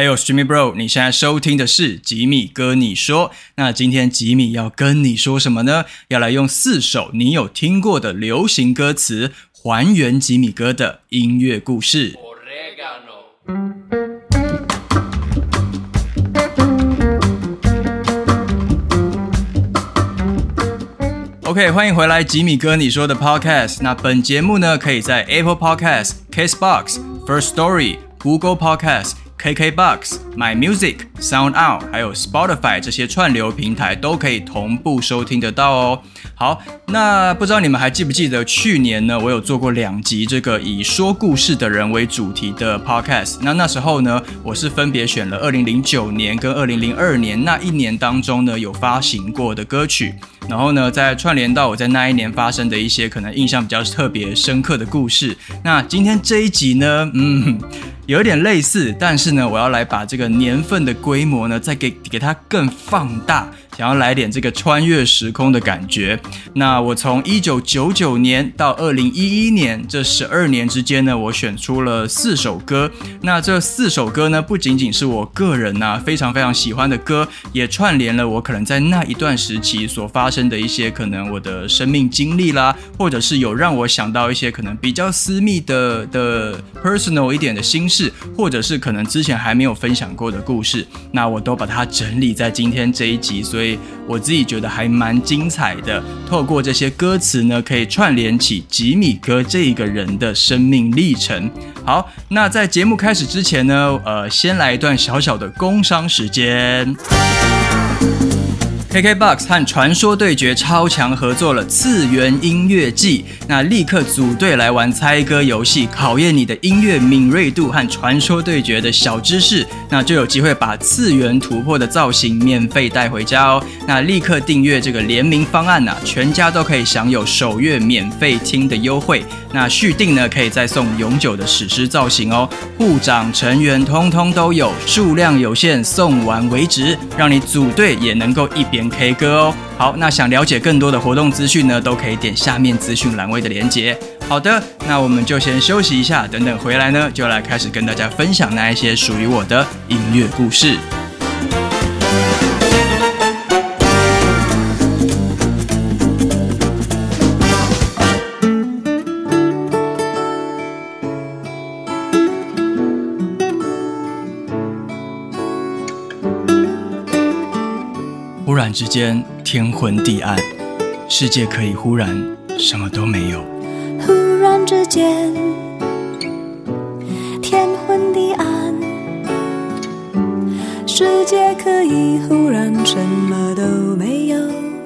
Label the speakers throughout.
Speaker 1: Hey，我是 Jimmy Bro，你现在收听的是吉米哥你说。那今天吉米要跟你说什么呢？要来用四首你有听过的流行歌词，还原吉米哥的音乐故事。OK，欢迎回来，吉米哥你说的 Podcast。那本节目呢，可以在 Apple Podcast、Casebox、First Story、Google Podcast。KKBox、My Music、Sound Out，还有 Spotify 这些串流平台都可以同步收听得到哦。好，那不知道你们还记不记得去年呢？我有做过两集这个以说故事的人为主题的 Podcast。那那时候呢，我是分别选了2009年跟2002年那一年当中呢有发行过的歌曲，然后呢再串联到我在那一年发生的一些可能印象比较特别深刻的故事。那今天这一集呢，嗯。有点类似，但是呢，我要来把这个年份的规模呢，再给给它更放大。想要来点这个穿越时空的感觉，那我从一九九九年到二零一一年这十二年之间呢，我选出了四首歌。那这四首歌呢，不仅仅是我个人呐非常非常喜欢的歌，也串联了我可能在那一段时期所发生的一些可能我的生命经历啦，或者是有让我想到一些可能比较私密的的 personal 一点的心事，或者是可能之前还没有分享过的故事，那我都把它整理在今天这一集，所所以。我自己觉得还蛮精彩的，透过这些歌词呢，可以串联起吉米哥这一个人的生命历程。好，那在节目开始之前呢，呃，先来一段小小的工商时间。KKBOX 和传说对决超强合作了次元音乐季，那立刻组队来玩猜歌游戏，考验你的音乐敏锐度和传说对决的小知识，那就有机会把次元突破的造型免费带回家哦。那立刻订阅这个联名方案呐，全家都可以享有首月免费听的优惠。那续订呢，可以再送永久的史诗造型哦。部长成员通通都有，数量有限，送完为止，让你组队也能够一边。K 歌哦，好，那想了解更多的活动资讯呢，都可以点下面资讯栏位的连接。好的，那我们就先休息一下，等等回来呢，就来开始跟大家分享那一些属于我的音乐故事。之间天昏地暗，世界可以忽然什么都没有。
Speaker 2: 忽然之间天昏地暗，世界可以忽然什么都没有。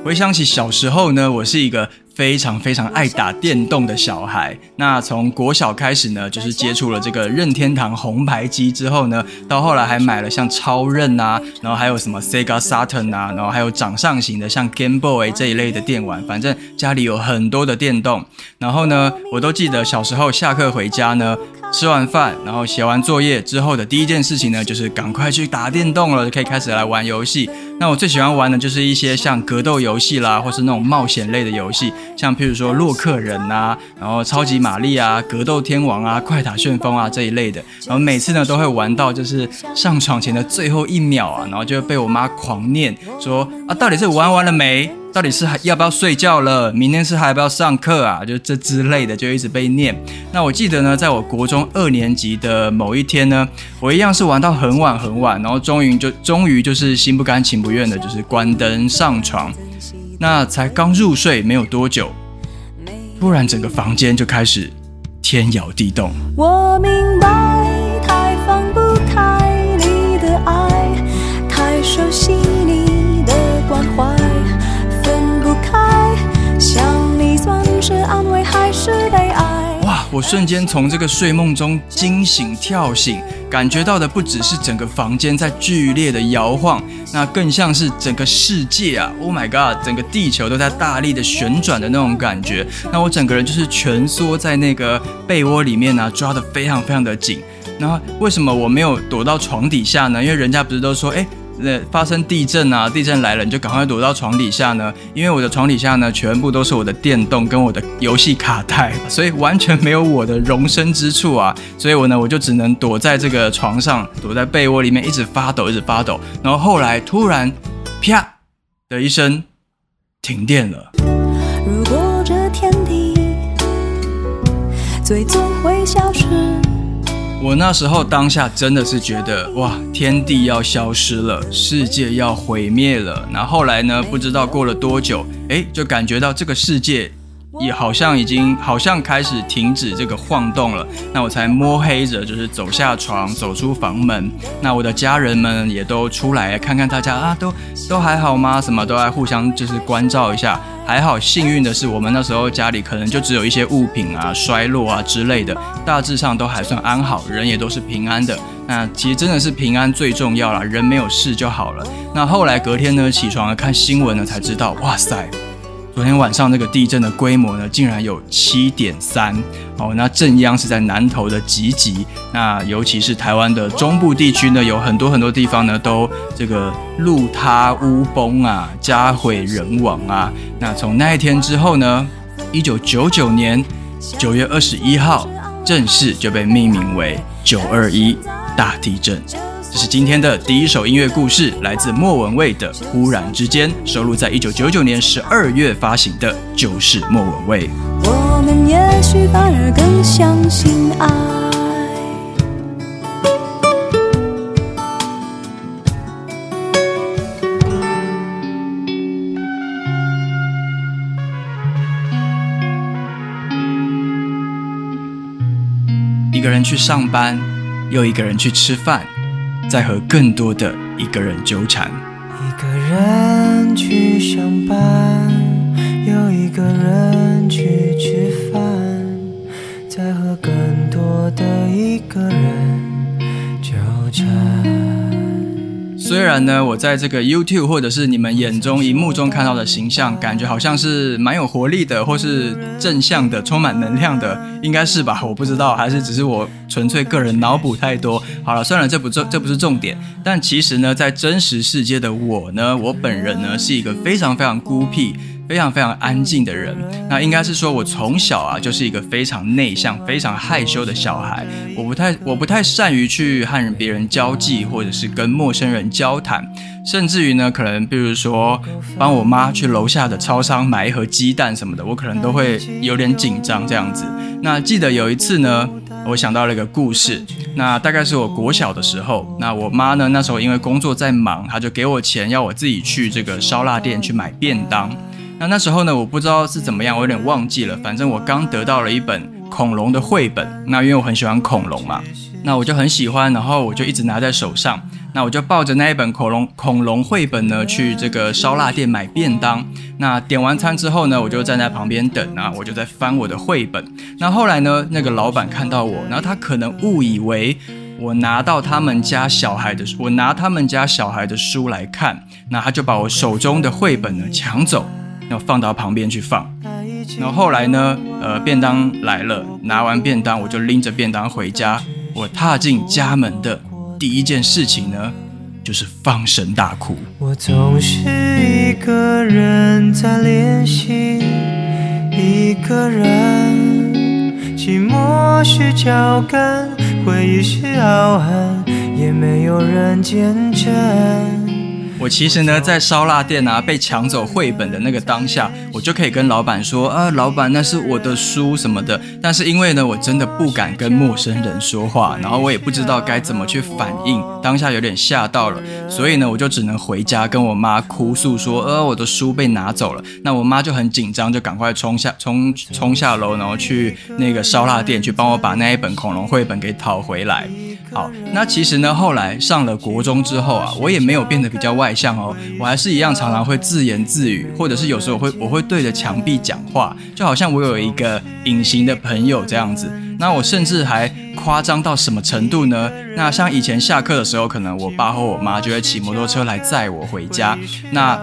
Speaker 1: 回想起小时候呢，我是一个。非常非常爱打电动的小孩，那从国小开始呢，就是接触了这个任天堂红牌机之后呢，到后来还买了像超任啊，然后还有什么 Sega Saturn 啊，然后还有掌上型的像 Game Boy 这一类的电玩，反正家里有很多的电动。然后呢，我都记得小时候下课回家呢，吃完饭，然后写完作业之后的第一件事情呢，就是赶快去打电动了，就可以开始来玩游戏。那我最喜欢玩的就是一些像格斗游戏啦，或是那种冒险类的游戏。像譬如说洛克人呐，然后超级玛丽啊，格斗天王啊，快打旋风啊这一类的，然后每次呢都会玩到就是上床前的最后一秒啊，然后就被我妈狂念说啊，到底是玩完了没？到底是还要不要睡觉了？明天是还要不要上课啊？就这之类的就一直被念。那我记得呢，在我国中二年级的某一天呢，我一样是玩到很晚很晚，然后终于就终于就是心不甘情不愿的，就是关灯上床。那才刚入睡没有多久，突然整个房间就开始天摇地动。
Speaker 2: 我明白，太放不开你的爱，太熟悉
Speaker 1: 哇！我瞬间从这个睡梦中惊醒跳醒。感觉到的不只是整个房间在剧烈的摇晃，那更像是整个世界啊！Oh my god，整个地球都在大力的旋转的那种感觉。那我整个人就是蜷缩在那个被窝里面呢，抓得非常非常的紧。那为什么我没有躲到床底下呢？因为人家不是都说，哎。那发生地震啊，地震来了，你就赶快躲到床底下呢，因为我的床底下呢，全部都是我的电动跟我的游戏卡带，所以完全没有我的容身之处啊，所以我呢，我就只能躲在这个床上，躲在被窝里面，一直发抖，一直发抖。然后后来突然，啪的一声，停电了。
Speaker 2: 如果这天地最终会消失，
Speaker 1: 我那时候当下真的是觉得哇，天地要消失了，世界要毁灭了。那后来呢？不知道过了多久，哎，就感觉到这个世界也好像已经好像开始停止这个晃动了。那我才摸黑着就是走下床，走出房门。那我的家人们也都出来看看大家啊，都都还好吗？什么都来互相就是关照一下。还好，幸运的是，我们那时候家里可能就只有一些物品啊衰落啊之类的，大致上都还算安好，人也都是平安的。那其实真的是平安最重要了，人没有事就好了。那后来隔天呢，起床了看新闻呢，才知道，哇塞！昨天晚上那个地震的规模呢，竟然有七点三哦。那震央是在南投的集集，那尤其是台湾的中部地区呢，有很多很多地方呢，都这个路塌屋崩啊，家毁人亡啊。那从那一天之后呢，一九九九年九月二十一号，正式就被命名为九二一大地震。这是今天的第一首音乐故事，来自莫文蔚的《忽然之间》，收录在一九九九年十二月发行的《就是莫文蔚》。
Speaker 2: 我们也许反而更相信爱。
Speaker 1: 一个人去上班，又一个人去吃饭。在和更多的一个人纠缠。
Speaker 3: 一个人去上班，又一个人去吃饭，在和更多的一个人纠缠。
Speaker 1: 虽然呢，我在这个 YouTube 或者是你们眼中、荧幕中看到的形象，感觉好像是蛮有活力的，或是正向的、充满能量的，应该是吧？我不知道，还是只是我纯粹个人脑补太多。好了，算了，这不重这不是重点。但其实呢，在真实世界的我呢，我本人呢，是一个非常非常孤僻。非常非常安静的人，那应该是说，我从小啊就是一个非常内向、非常害羞的小孩。我不太我不太善于去和别人交际，或者是跟陌生人交谈，甚至于呢，可能比如说帮我妈去楼下的超商买一盒鸡蛋什么的，我可能都会有点紧张这样子。那记得有一次呢，我想到了一个故事，那大概是我国小的时候，那我妈呢那时候因为工作在忙，她就给我钱要我自己去这个烧腊店去买便当。那那时候呢，我不知道是怎么样，我有点忘记了。反正我刚得到了一本恐龙的绘本，那因为我很喜欢恐龙嘛，那我就很喜欢，然后我就一直拿在手上。那我就抱着那一本恐龙恐龙绘本呢，去这个烧腊店买便当。那点完餐之后呢，我就站在旁边等啊，我就在翻我的绘本。那后来呢，那个老板看到我，然后他可能误以为我拿到他们家小孩的，我拿他们家小孩的书来看，那他就把我手中的绘本呢抢走。要放到旁边去放，然后后来呢？呃，便当来了，拿完便当我就拎着便当回家。我踏进家门的第一件事情呢，就是放声大哭。
Speaker 3: 我总是一个人在练习，一个人，寂寞是脚跟，回忆是傲寒，也没有人见证。
Speaker 1: 我其实呢，在烧腊店啊被抢走绘本的那个当下，我就可以跟老板说啊，老板那是我的书什么的。但是因为呢，我真的不敢跟陌生人说话，然后我也不知道该怎么去反应，当下有点吓到了，所以呢，我就只能回家跟我妈哭诉说，呃，我的书被拿走了。那我妈就很紧张，就赶快冲下冲冲下楼，然后去那个烧腊店去帮我把那一本恐龙绘本给讨回来。好，那其实呢，后来上了国中之后啊，我也没有变得比较外向哦，我还是一样常常会自言自语，或者是有时候会我会对着墙壁讲话，就好像我有一个隐形的朋友这样子。那我甚至还夸张到什么程度呢？那像以前下课的时候，可能我爸或我妈就会骑摩托车来载我回家。那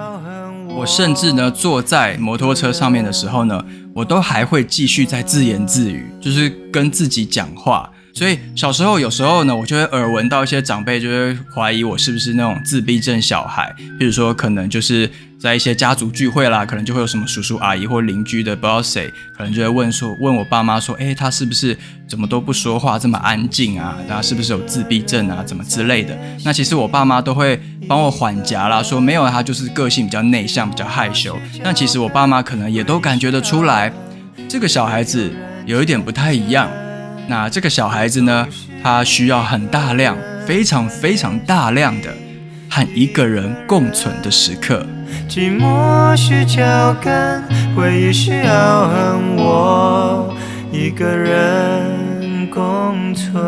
Speaker 1: 我甚至呢坐在摩托车上面的时候呢，我都还会继续在自言自语，就是跟自己讲话。所以小时候有时候呢，我就会耳闻到一些长辈就会怀疑我是不是那种自闭症小孩，比如说可能就是在一些家族聚会啦，可能就会有什么叔叔阿姨或邻居的不知道谁，可能就会问说问我爸妈说，哎，他是不是怎么都不说话，这么安静啊？他是不是有自闭症啊？怎么之类的？那其实我爸妈都会帮我缓颊啦，说没有，他就是个性比较内向，比较害羞。但其实我爸妈可能也都感觉得出来，这个小孩子有一点不太一样。那这个小孩子呢，他需要很大量、非常非常大量的和一个人共存的时刻。
Speaker 3: 寂寞是脚跟，回忆需要和我一个人共存。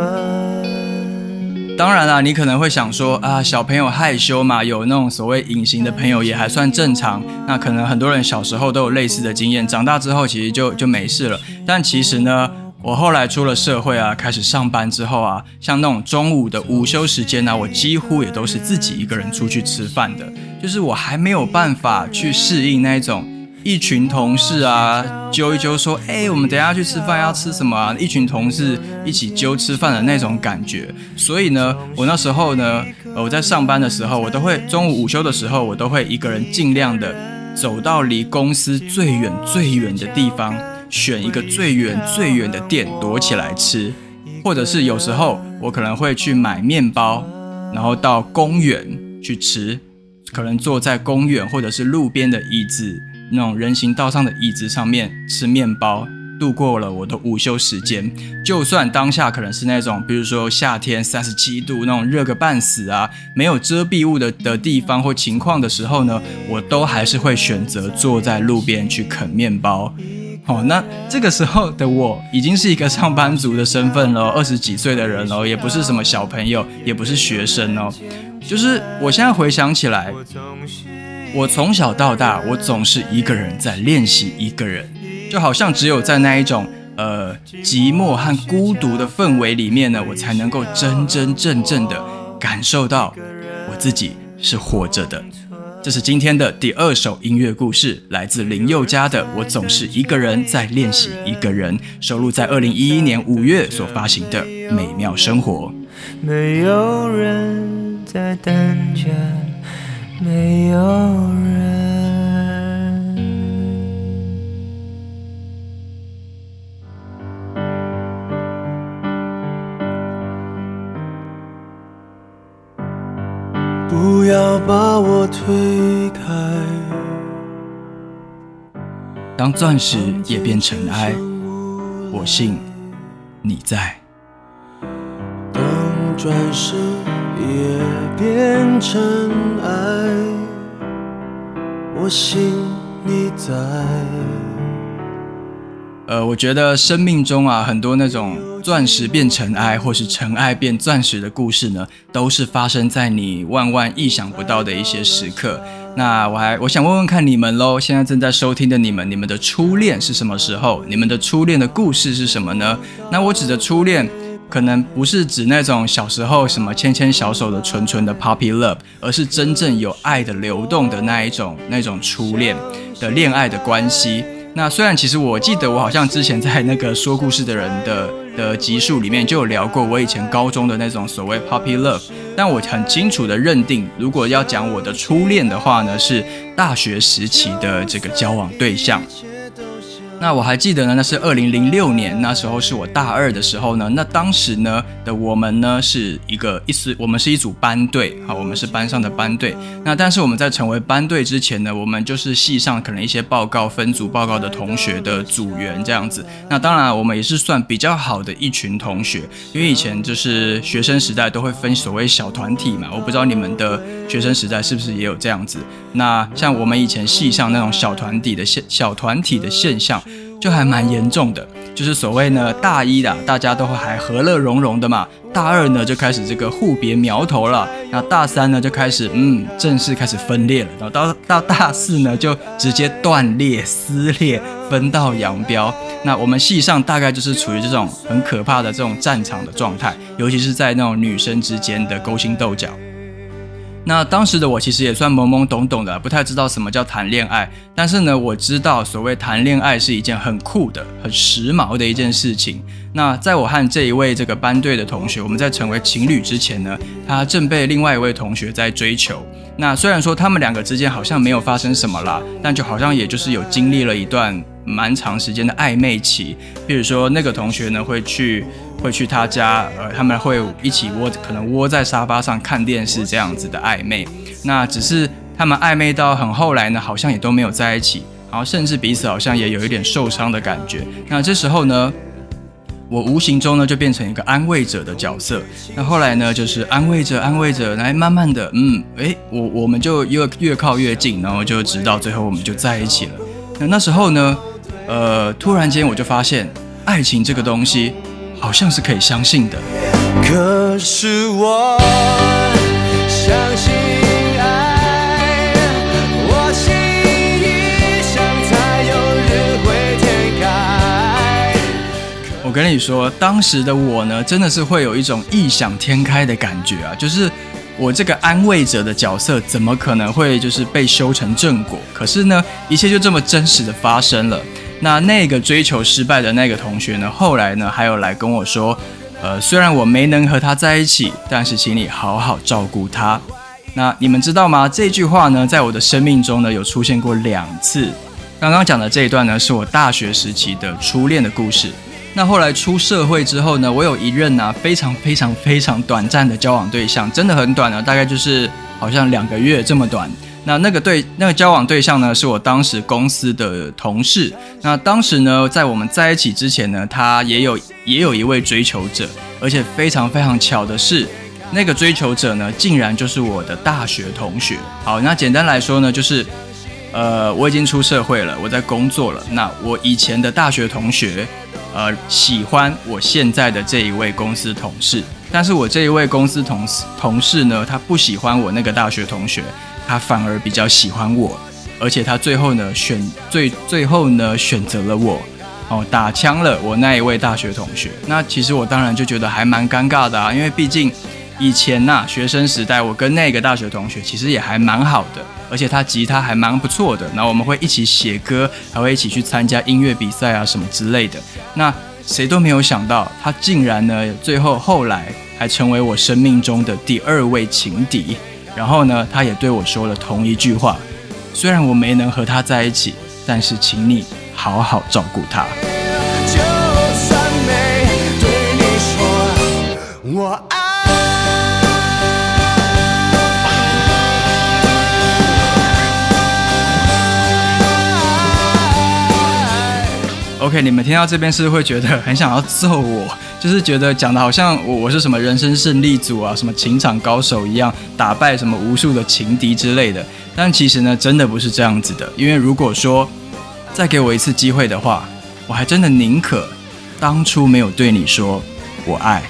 Speaker 1: 当然啦，你可能会想说啊，小朋友害羞嘛，有那种所谓隐形的朋友也还算正常。那可能很多人小时候都有类似的经验，长大之后其实就就没事了。但其实呢？我后来出了社会啊，开始上班之后啊，像那种中午的午休时间呢，我几乎也都是自己一个人出去吃饭的。就是我还没有办法去适应那种一群同事啊揪一揪说，哎，我们等下去吃饭要吃什么啊？一群同事一起揪吃饭的那种感觉。所以呢，我那时候呢，我在上班的时候，我都会中午午休的时候，我都会一个人尽量的走到离公司最远最远的地方。选一个最远最远的店躲起来吃，或者是有时候我可能会去买面包，然后到公园去吃，可能坐在公园或者是路边的椅子，那种人行道上的椅子上面吃面包，度过了我的午休时间。就算当下可能是那种，比如说夏天三十七度那种热个半死啊，没有遮蔽物的的地方或情况的时候呢，我都还是会选择坐在路边去啃面包。哦，那这个时候的我已经是一个上班族的身份了，二十几岁的人了，也不是什么小朋友，也不是学生哦。就是我现在回想起来，我从小到大，我总是一个人在练习一个人，就好像只有在那一种呃寂寞和孤独的氛围里面呢，我才能够真真正正的感受到我自己是活着的。这是今天的第二首音乐故事，来自林宥嘉的《我总是一个人在练习一个人》，收录在二零一一年五月所发行的《美妙生活》。
Speaker 3: 没有人在等着，没有人。不要把我推开。
Speaker 1: 当钻石也变尘埃，我信你在。
Speaker 3: 当钻石也变尘埃，我信你在。
Speaker 1: 呃，我觉得生命中啊，很多那种钻石变尘埃，或是尘埃变钻石的故事呢，都是发生在你万万意想不到的一些时刻。那我还我想问问看你们喽，现在正在收听的你们，你们的初恋是什么时候？你们的初恋的故事是什么呢？那我指的初恋，可能不是指那种小时候什么牵牵小手的纯纯的 puppy love，而是真正有爱的流动的那一种那种初恋的恋爱的关系。那虽然其实我记得我好像之前在那个说故事的人的的集数里面就有聊过我以前高中的那种所谓 puppy love，但我很清楚的认定，如果要讲我的初恋的话呢，是大学时期的这个交往对象。那我还记得呢，那是二零零六年，那时候是我大二的时候呢。那当时呢的我们呢是一个一丝，我们是一组班队，好，我们是班上的班队。那但是我们在成为班队之前呢，我们就是系上可能一些报告分组报告的同学的组员这样子。那当然我们也是算比较好的一群同学，因为以前就是学生时代都会分所谓小团体嘛。我不知道你们的学生时代是不是也有这样子。那像我们以前系上那种小团体的现小团体的现象。就还蛮严重的，就是所谓呢，大一的大家都还和乐融融的嘛，大二呢就开始这个互别苗头了，那大三呢就开始嗯正式开始分裂了，然后到到大四呢就直接断裂撕裂，分道扬镳。那我们系上大概就是处于这种很可怕的这种战场的状态，尤其是在那种女生之间的勾心斗角。那当时的我其实也算懵懵懂懂的，不太知道什么叫谈恋爱。但是呢，我知道所谓谈恋爱是一件很酷的、很时髦的一件事情。那在我和这一位这个班队的同学，我们在成为情侣之前呢，他正被另外一位同学在追求。那虽然说他们两个之间好像没有发生什么啦，但就好像也就是有经历了一段蛮长时间的暧昧期。比如说那个同学呢，会去。会去他家，呃，他们会一起窝，可能窝在沙发上看电视这样子的暧昧。那只是他们暧昧到很后来呢，好像也都没有在一起，然后甚至彼此好像也有一点受伤的感觉。那这时候呢，我无形中呢就变成一个安慰者的角色。那后来呢，就是安慰着安慰着，来慢慢的，嗯，诶，我我们就越越靠越近，然后就直到最后我们就在一起了。那那时候呢，呃，突然间我就发现，爱情这个东西。好像是可以相信的。可是我相信爱，我心一想才有人会天开。我跟你说，当时的我呢，真的是会有一种异想天开的感觉啊！就是我这个安慰者的角色，怎么可能会就是被修成正果？可是呢，一切就这么真实的发生了。那那个追求失败的那个同学呢？后来呢，还有来跟我说，呃，虽然我没能和他在一起，但是请你好好照顾他。那你们知道吗？这句话呢，在我的生命中呢，有出现过两次。刚刚讲的这一段呢，是我大学时期的初恋的故事。那后来出社会之后呢，我有一任呢，非常非常非常短暂的交往对象，真的很短呢，大概就是好像两个月这么短。那那个对那个交往对象呢，是我当时公司的同事。那当时呢，在我们在一起之前呢，他也有也有一位追求者，而且非常非常巧的是，那个追求者呢，竟然就是我的大学同学。好，那简单来说呢，就是，呃，我已经出社会了，我在工作了。那我以前的大学同学，呃，喜欢我现在的这一位公司同事，但是我这一位公司同事同事呢，他不喜欢我那个大学同学。他反而比较喜欢我，而且他最后呢选最最后呢选择了我，哦，打枪了我那一位大学同学。那其实我当然就觉得还蛮尴尬的啊，因为毕竟以前呐学生时代我跟那个大学同学其实也还蛮好的，而且他吉他还蛮不错的。那我们会一起写歌，还会一起去参加音乐比赛啊什么之类的。那谁都没有想到，他竟然呢最后后来还成为我生命中的第二位情敌。然后呢，他也对我说了同一句话，虽然我没能和他在一起，但是请你好好照顾他。就算没对你说我爱。OK，你们听到这边是会觉得很想要揍我，就是觉得讲的好像我我是什么人生胜利组啊，什么情场高手一样，打败什么无数的情敌之类的。但其实呢，真的不是这样子的。因为如果说再给我一次机会的话，我还真的宁可当初没有对你说我爱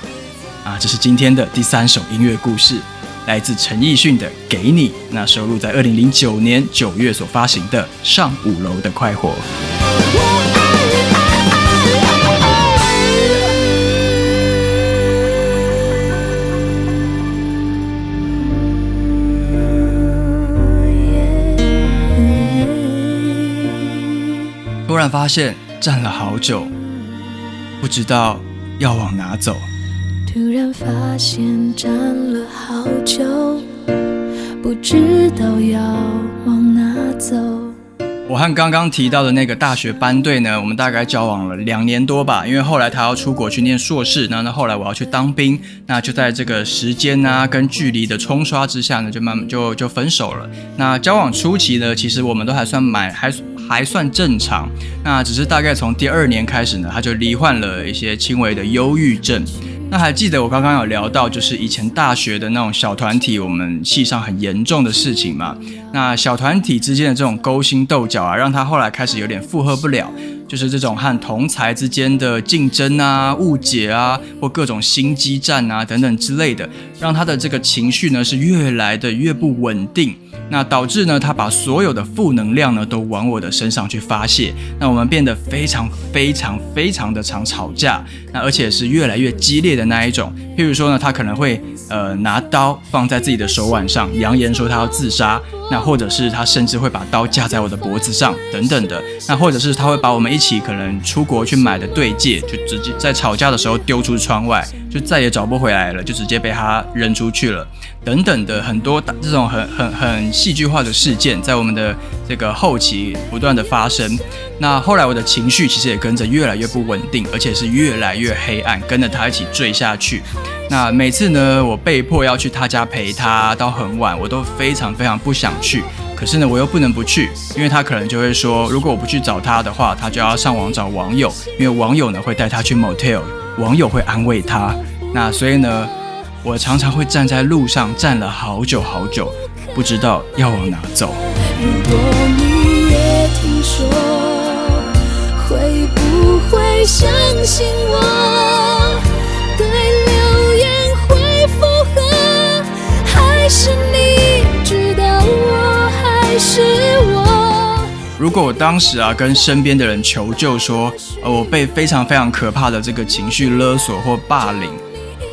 Speaker 1: 啊。这是今天的第三首音乐故事，来自陈奕迅的《给你》，那收录在二零零九年九月所发行的《上五楼的快活》。突然发现站了好久，不知道要往哪走。突然发现站了好久，不知道要往哪走。我和刚刚提到的那个大学班队呢，我们大概交往了两年多吧。因为后来他要出国去念硕士，那那后来我要去当兵，那就在这个时间啊跟距离的冲刷之下呢，就慢慢就就分手了。那交往初期呢，其实我们都还算蛮还还算正常。那只是大概从第二年开始呢，他就罹患了一些轻微的忧郁症。那还记得我刚刚有聊到，就是以前大学的那种小团体，我们系上很严重的事情嘛。那小团体之间的这种勾心斗角啊，让他后来开始有点负荷不了，就是这种和同才之间的竞争啊、误解啊，或各种心机战啊等等之类的，让他的这个情绪呢是越来的越不稳定。那导致呢，他把所有的负能量呢都往我的身上去发泄，那我们变得非常非常非常的常吵架，那而且是越来越激烈的那一种。譬如说呢，他可能会呃拿刀放在自己的手腕上，扬言说他要自杀，那或者是他甚至会把刀架在我的脖子上等等的，那或者是他会把我们一起可能出国去买的对戒，就直接在吵架的时候丢出窗外，就再也找不回来了，就直接被他扔出去了。等等的很多这种很很很戏剧化的事件，在我们的这个后期不断的发生。那后来我的情绪其实也跟着越来越不稳定，而且是越来越黑暗，跟着他一起坠下去。那每次呢，我被迫要去他家陪他到很晚，我都非常非常不想去。可是呢，我又不能不去，因为他可能就会说，如果我不去找他的话，他就要上网找网友，因为网友呢会带他去 motel，网友会安慰他。那所以呢。我常常会站在路上站了好久好久，不知道要往哪走。
Speaker 2: 如果你
Speaker 1: 如果我当时啊跟身边的人求救说，呃我被非常非常可怕的这个情绪勒索或霸凌。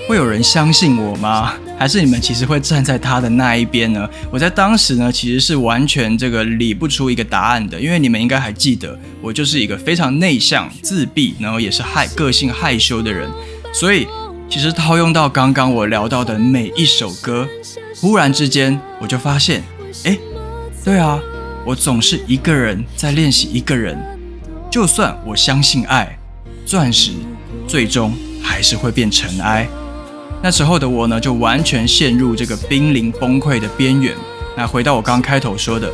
Speaker 1: 会有人相信我吗？还是你们其实会站在他的那一边呢？我在当时呢，其实是完全这个理不出一个答案的，因为你们应该还记得，我就是一个非常内向、自闭，然后也是害个性害羞的人。所以，其实套用到刚刚我聊到的每一首歌，忽然之间我就发现，哎，对啊，我总是一个人在练习一个人。就算我相信爱，钻石最终还是会变尘埃。那时候的我呢，就完全陷入这个濒临崩溃的边缘。那回到我刚开头说的，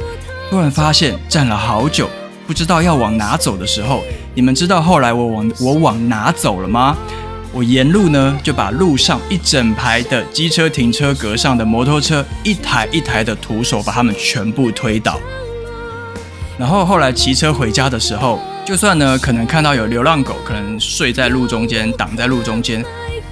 Speaker 1: 突然发现站了好久，不知道要往哪走的时候，你们知道后来我往我往哪走了吗？我沿路呢就把路上一整排的机车停车格上的摩托车一台一台的徒手把它们全部推倒。然后后来骑车回家的时候，就算呢可能看到有流浪狗可能睡在路中间，挡在路中间。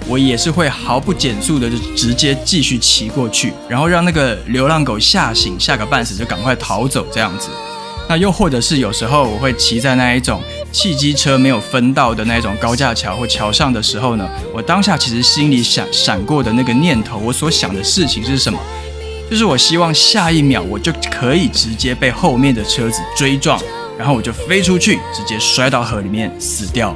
Speaker 1: 我也是会毫不减速的就直接继续骑过去，然后让那个流浪狗吓醒，吓个半死就赶快逃走这样子。那又或者是有时候我会骑在那一种汽机车没有分道的那一种高架桥或桥上的时候呢，我当下其实心里闪闪过的那个念头，我所想的事情是什么？就是我希望下一秒我就可以直接被后面的车子追撞，然后我就飞出去，直接摔到河里面死掉。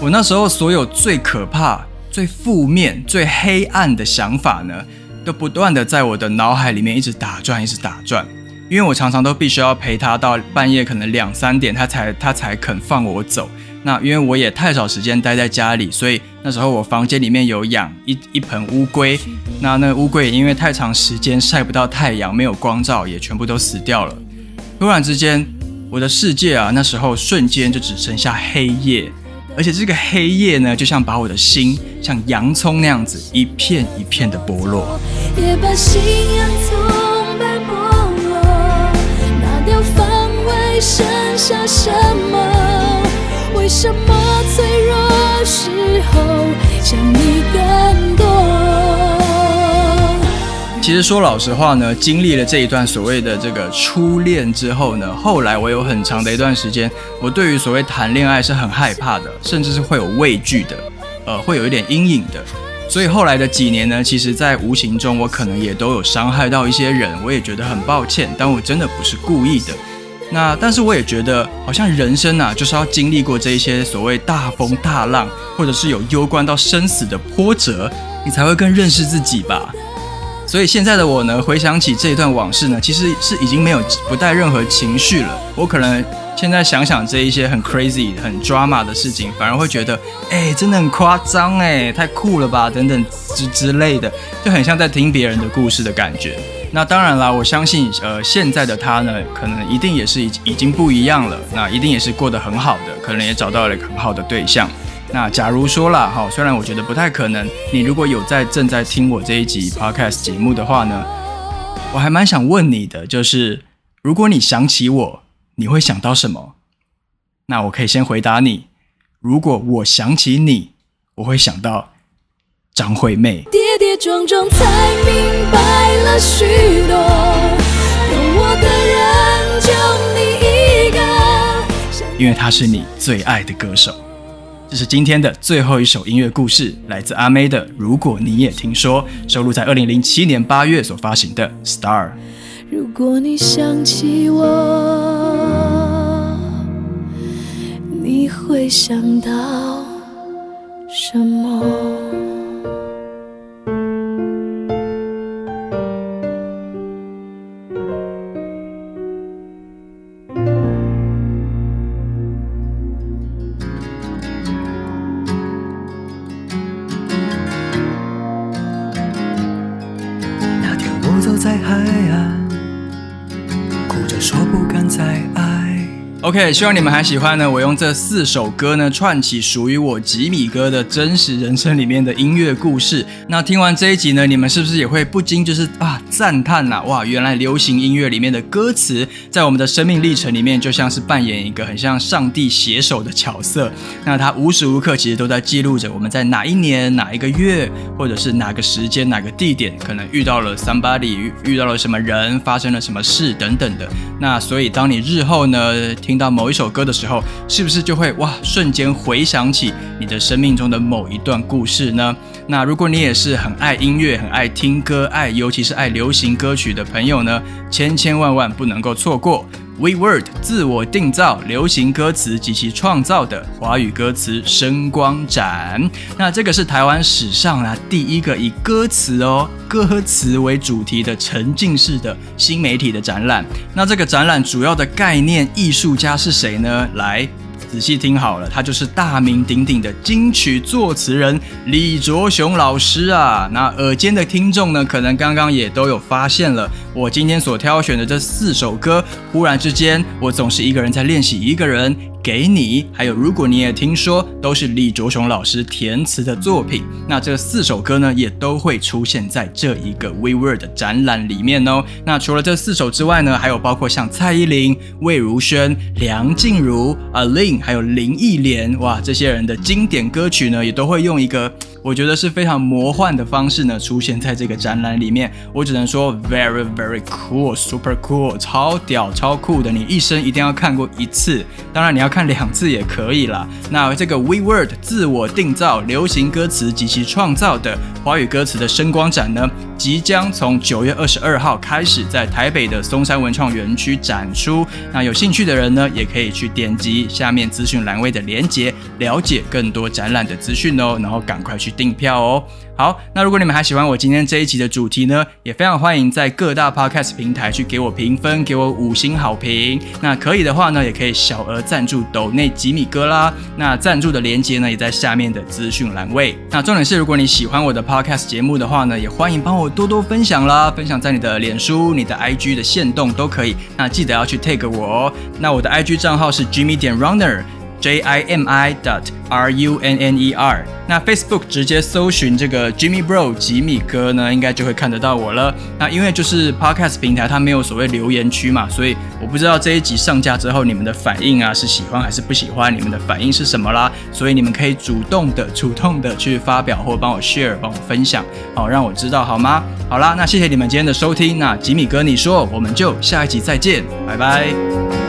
Speaker 1: 我那时候所有最可怕。最负面、最黑暗的想法呢，都不断的在我的脑海里面一直打转，一直打转。因为我常常都必须要陪他到半夜，可能两三点，他才他才肯放我走。那因为我也太少时间待在家里，所以那时候我房间里面有养一一盆乌龟。那那乌龟因为太长时间晒不到太阳，没有光照，也全部都死掉了。突然之间，我的世界啊，那时候瞬间就只剩下黑夜。而且这个黑夜呢，就像把我的心像洋葱那样子一片一片的剥落。
Speaker 2: 也把信仰从白剥落，拿掉防卫，剩下什么？什么脆弱时候想你更多？
Speaker 1: 其实说老实话呢，经历了这一段所谓的这个初恋之后呢，后来我有很长的一段时间，我对于所谓谈恋爱是很害怕的，甚至是会有畏惧的，呃，会有一点阴影的。所以后来的几年呢，其实在无形中我可能也都有伤害到一些人，我也觉得很抱歉，但我真的不是故意的。那但是我也觉得，好像人生啊，就是要经历过这一些所谓大风大浪，或者是有攸关到生死的波折，你才会更认识自己吧。所以现在的我呢，回想起这一段往事呢，其实是已经没有不带任何情绪了。我可能现在想想这一些很 crazy、很 drama 的事情，反而会觉得，哎，真的很夸张，哎，太酷了吧，等等之之类的，就很像在听别人的故事的感觉。那当然啦，我相信，呃，现在的他呢，可能一定也是已已经不一样了，那一定也是过得很好的，可能也找到了很好的对象。那假如说了哈，虽然我觉得不太可能，你如果有在正在听我这一集 podcast 节目的话呢，我还蛮想问你的，就是如果你想起我，你会想到什么？那我可以先回答你，如果我想起你，我会想到张惠妹。
Speaker 2: 跌跌撞撞才明白了许多，懂我的人就你一个。
Speaker 1: 因为他是你最爱的歌手。这是今天的最后一首音乐故事，来自阿妹的《如果你也听说》，收录在二零零七年八月所发行的《Star》。
Speaker 2: 如果你想起我，你会想到什么？
Speaker 1: OK，希望你们还喜欢呢。我用这四首歌呢，串起属于我吉米哥的真实人生里面的音乐故事。那听完这一集呢，你们是不是也会不禁就是啊赞叹呐、哇，原来流行音乐里面的歌词，在我们的生命历程里面，就像是扮演一个很像上帝写手的角色。那它无时无刻其实都在记录着我们在哪一年、哪一个月，或者是哪个时间、哪个地点，可能遇到了 somebody，遇到了什么人，发生了什么事等等的。那所以，当你日后呢听到某一首歌的时候，是不是就会哇瞬间回想起你的生命中的某一段故事呢？那如果你也是很爱音乐、很爱听歌、爱尤其是爱流行歌曲的朋友呢，千千万万不能够错过。We Word 自我定造流行歌词及其创造的华语歌词声光展，那这个是台湾史上啊第一个以歌词哦歌词为主题的沉浸式的新媒体的展览。那这个展览主要的概念艺术家是谁呢？来。仔细听好了，他就是大名鼎鼎的金曲作词人李卓雄老师啊。那耳尖的听众呢，可能刚刚也都有发现了，我今天所挑选的这四首歌，忽然之间，我总是一个人在练习一个人。给你，还有如果你也听说，都是李卓雄老师填词的作品。那这四首歌呢，也都会出现在这一个 We Word 的展览里面哦。那除了这四首之外呢，还有包括像蔡依林、魏如萱、梁静茹、A Lin，，还有林忆莲，哇，这些人的经典歌曲呢，也都会用一个我觉得是非常魔幻的方式呢，出现在这个展览里面。我只能说 very very Very cool，super cool，超屌超酷的，你一生一定要看过一次。当然你要看两次也可以啦。那这个 We Word 自我定造流行歌词及其创造的华语歌词的声光展呢，即将从九月二十二号开始在台北的松山文创园区展出。那有兴趣的人呢，也可以去点击下面资讯栏位的连接，了解更多展览的资讯哦，然后赶快去订票哦。好，那如果你们还喜欢我今天这一集的主题呢，也非常欢迎在各大 podcast 平台去给我评分，给我五星好评。那可以的话呢，也可以小额赞助抖内吉米哥啦。那赞助的连接呢，也在下面的资讯栏位。那重点是，如果你喜欢我的 podcast 节目的话呢，也欢迎帮我多多分享啦，分享在你的脸书、你的 IG 的线动都可以。那记得要去 take 我哦。那我的 IG 账号是 Jimmy 点 Runner。J I M I dot R U N N E R。那 Facebook 直接搜寻这个 Jimmy Bro 吉米哥呢，应该就会看得到我了。那因为就是 Podcast 平台它没有所谓留言区嘛，所以我不知道这一集上架之后你们的反应啊是喜欢还是不喜欢，你们的反应是什么啦？所以你们可以主动的、主动的去发表或帮我 share、帮我分享，好让我知道好吗？好啦，那谢谢你们今天的收听。那吉米哥你说，我们就下一集再见，拜拜。